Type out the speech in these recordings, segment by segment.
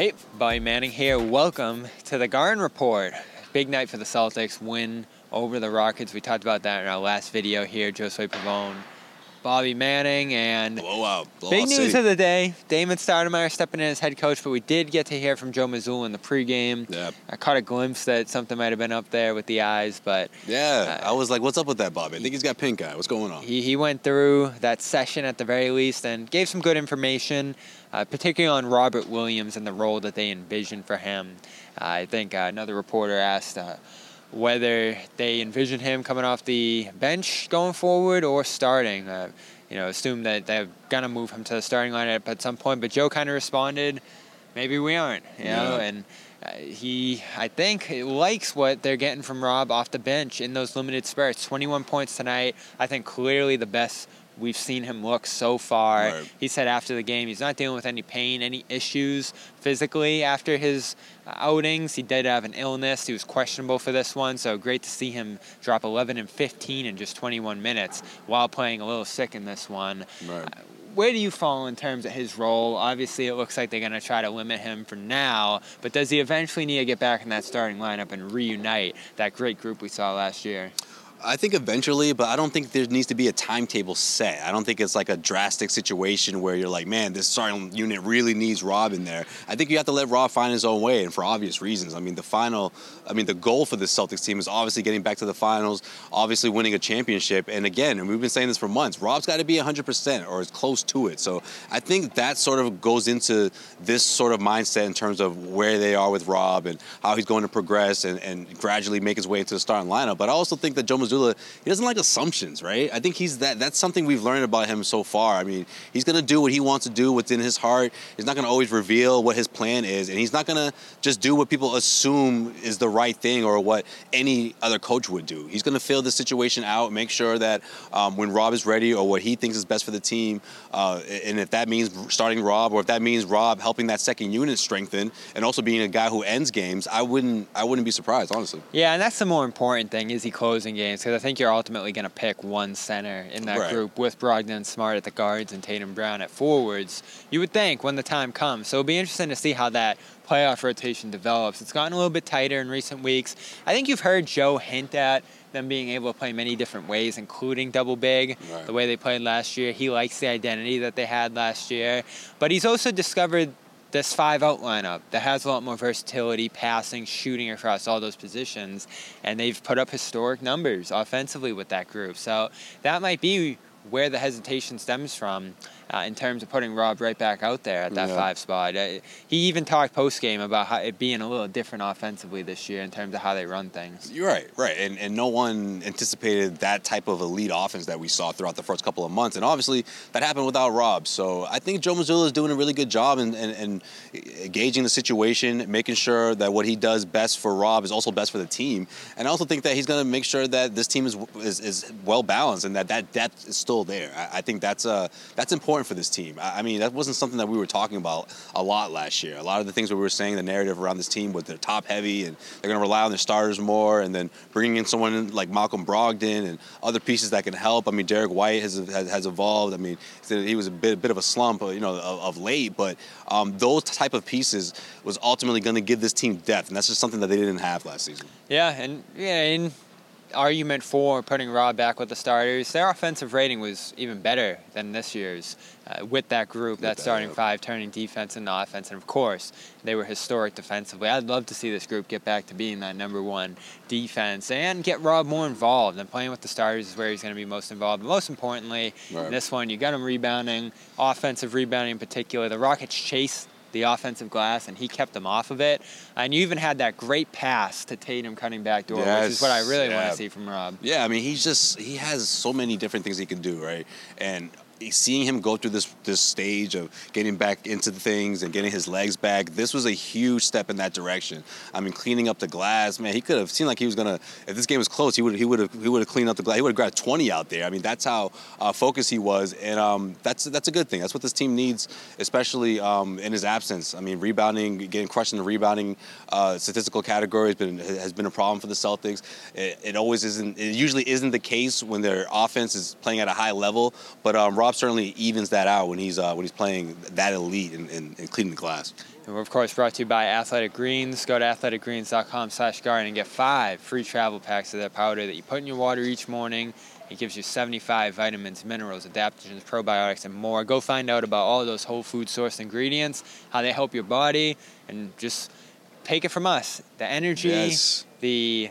Hey, Bobby Manning here. Welcome to the Garden Report. Big night for the Celtics. Win over the Rockets. We talked about that in our last video here. Josue Pavone, Bobby Manning, and Blowout. Blowout big news city. of the day. Damon Stoudamire stepping in as head coach, but we did get to hear from Joe Mazzulla in the pregame. Yeah. I caught a glimpse that something might have been up there with the eyes, but Yeah, Uh, I was like, "What's up with that, Bobby? I think he's got pink eye. What's going on?" he, he went through that session at the very least and gave some good information, uh, particularly on Robert Williams and the role that they envisioned for him. Uh, I think uh, another reporter asked uh, whether they envision him coming off the bench going forward or starting. Uh, you know, assume that they're gonna move him to the starting lineup at some point. But Joe kind of responded, "Maybe we aren't." You know, Yeah. and uh, he, I think, likes what they're getting from Rob off the bench in those limited spurts. 21 points tonight. I think clearly the best we've seen him look so far. Right. He said after the game he's not dealing with any pain, any issues physically after his uh, outings. He did have an illness. He was questionable for this one, so great to see him drop 11 and 15 in just 21 minutes while playing a little sick in this one. Right. Uh, where do you fall in terms of his role? Obviously, it looks like they're going to try to limit him for now, but does he eventually need to get back in that starting lineup and reunite that great group we saw last year? I think eventually, but I don't think there needs to be a timetable set. I don't think it's like a drastic situation where you're like, man, this starting unit really needs Rob in there. I think you have to let Rob find his own way, and for obvious reasons. I mean, the final, I mean, the goal for the Celtics team is obviously getting back to the finals, obviously winning a championship. And again, and we've been saying this for months, Rob's got to be 100% or as close to it. So I think that sort of goes into this sort of mindset in terms of where they are with Rob and how he's going to progress and, and gradually make his way into the starting lineup. But I also think that Joe He doesn't like assumptions, right? I think he's that. That's something we've learned about him so far. I mean, he's to do what he wants to do within his heart. He's not to always reveal what his plan is, and he's not to just do what people assume is the right thing or what any other coach would do. He's to fill the situation out, make sure that um, when Rob is ready or what he thinks is best for the team, uh, and if that means starting Rob or if that means Rob helping that second unit strengthen and also being a guy who ends games, I wouldn't. I wouldn't be surprised, honestly. Yeah, and that's the more important thing is he closing games because I think you're ultimately going to pick one center in that Right. group with Brogdon and Smart at the guards and Tatum Brown at forwards. You would think when the time comes. So it'll be interesting to see how that playoff rotation develops. It's gotten a little bit tighter in recent weeks. I think you've heard Joe hint at them being able to play many different ways, including double big, Right. the way they played last year. He likes the identity that they had last year. But he's also discovered this five out lineup that has a lot more versatility, passing, shooting across all those positions, and they've put up historic numbers offensively with that group. So that might be where the hesitation stems from uh, in terms of putting Rob right back out there at that Yeah. five spot. Uh, he even talked post game about how it being a little different offensively this year in terms of how they run things. You're right, right, and and no one anticipated that type of elite offense that we saw throughout the first couple of months, and obviously that happened without Rob. So I think Joe Mazzulla is doing a really good job in, in, in gauging the situation, making sure that what he does best for Rob is also best for the team, and I also think that he's going to make sure that this team is, is is well balanced and that that depth is still there. I, I think that's uh that's important for this team. I, I mean that wasn't something that we were talking about a lot last year. A lot of the things that we were saying, the narrative around this team was they're top heavy and they're going to rely on their starters more, and then bringing in someone like Malcolm Brogdon and other pieces that can help. I mean, Derrick White has has, has evolved. I mean, he was a bit a bit of a slump, you know, of, of late, but um, those type of pieces was ultimately going to give this team depth, and that's just something that they didn't have last season. Yeah, and yeah, in argument for putting Rob back with the starters, their offensive rating was even better than this year's uh, with that group, that starting five, turning defense into offense. And of course, they were historic defensively. I'd love to see this group get back to being that number one defense and get Rob more involved. And playing with the starters is where he's going to be most involved. But most importantly, Right. in this one, you got him rebounding, offensive rebounding in particular. The Rockets chased the offensive glass, and he kept them off of it. And you even had that great pass to Tatum cutting back door, which is what I Yes, really want to see from Rob. Yeah, I mean, he's just he has so many different things he can do, right? And seeing him go through this this stage of getting back into things and getting his legs back, this was a huge step in that direction. I mean, cleaning up the glass, man, he could have seemed like he was gonna. If this game was close, he would he would have he would have cleaned up the glass. He would have grabbed 20 out there. I mean, that's how uh, focused he was, and um, that's that's a good thing. That's what this team needs, especially um, in his absence. I mean, rebounding, getting crushed in the rebounding uh, statistical category has been has been a problem for the Celtics. It, it, always isn't. It usually isn't the case when their offense is playing at a high level, but um, Rob certainly evens that out when he's uh, when he's playing that elite and, and, and cleaning the glass. And we're of course brought to you by Athletic Greens. Go to athleticgreens.com slash garden and get five free travel packs of that powder that you put in your water each morning. It gives you 75 vitamins, minerals, adaptogens, probiotics, and more. Go find out about all those whole food source ingredients, how they help your body, and just take it from us. The energy, yes. the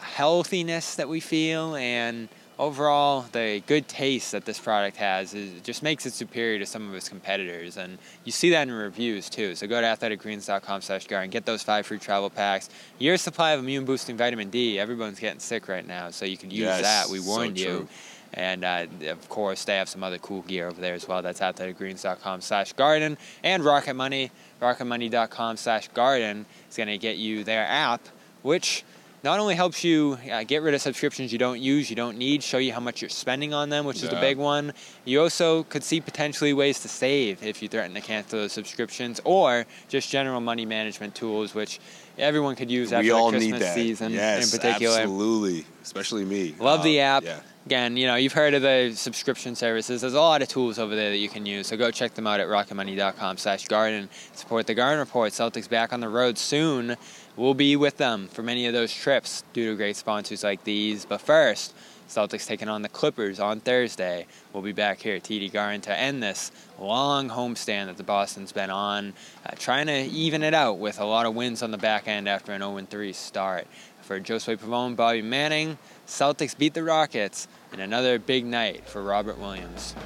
healthiness that we feel, and overall the good taste that this product has is just makes it superior to some of its competitors and you see that in reviews too. So go to athleticgreens.com slash gar and get those five free travel packs. Year's supply of immune boosting vitamin d everyone's getting sick right now so you can use yes, that. We warned so you. and uh, of course they have some other cool gear over there as well. That's athleticgreens.com slash garden. And rocket money rocketmoney.com slash garden is going to get you their app which not only helps you uh, get rid of subscriptions you don't use, you don't need, show you how much you're spending on them, which yeah. is the big one. You also could see potentially ways to save if you threaten to cancel those subscriptions, or just general money management tools, which everyone could use after we all the Christmas need that. season yes, in particular. Absolutely, especially me. Love the um, app. Yeah. Again, you know, you've heard of the subscription services. There's a lot of tools over there that you can use. So go check them out at rocketmoney.com slash garden. Support the Garden Report. Celtics back on the road soon. We'll be with them for many of those trips due to great sponsors like these. But first, Celtics taking on the Clippers on Thursday. We'll be back here at TD Garden to end this long homestand that the Boston's been on, uh, trying to even it out with a lot of wins on the back end after an 0-3 start. For Josue Pavone, Bobby Manning, Celtics beat the Rockets in another big night for Robert Williams.